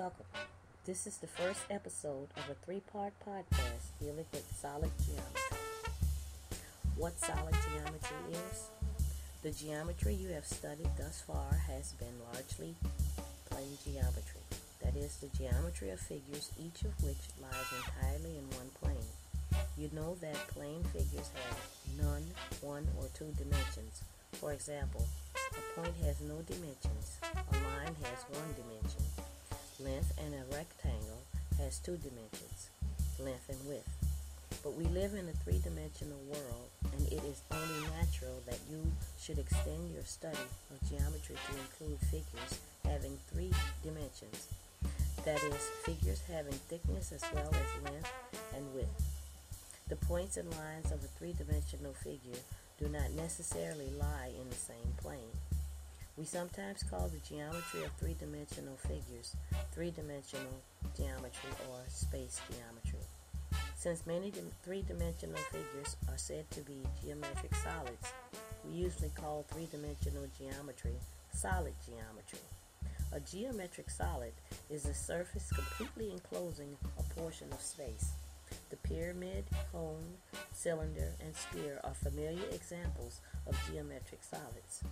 Welcome. This is the first episode of a three part podcast dealing with solid geometry. What solid geometry is? The geometry you have studied thus far has been largely plane geometry. That is, the geometry of figures, each of which lies entirely in one plane. You know that plane figures have none, one, or two dimensions. For example, a point has no dimensions, a line has one dimension, a rectangle has two dimensions, length and width. But we live in a three-dimensional world, and it is only natural that you should extend your study of geometry to include figures having three dimensions. That is, figures having thickness as well as length and width. The points and lines of a three-dimensional figure do not necessarily lie in the same plane. We sometimes call the geometry of three-dimensional figures three-dimensional geometry or space geometry. Since many three-dimensional figures are said to be geometric solids, we usually call three-dimensional geometry solid geometry. A geometric solid is a surface completely enclosing a portion of space. The pyramid, cone, cylinder, and sphere are familiar examples of geometric solids.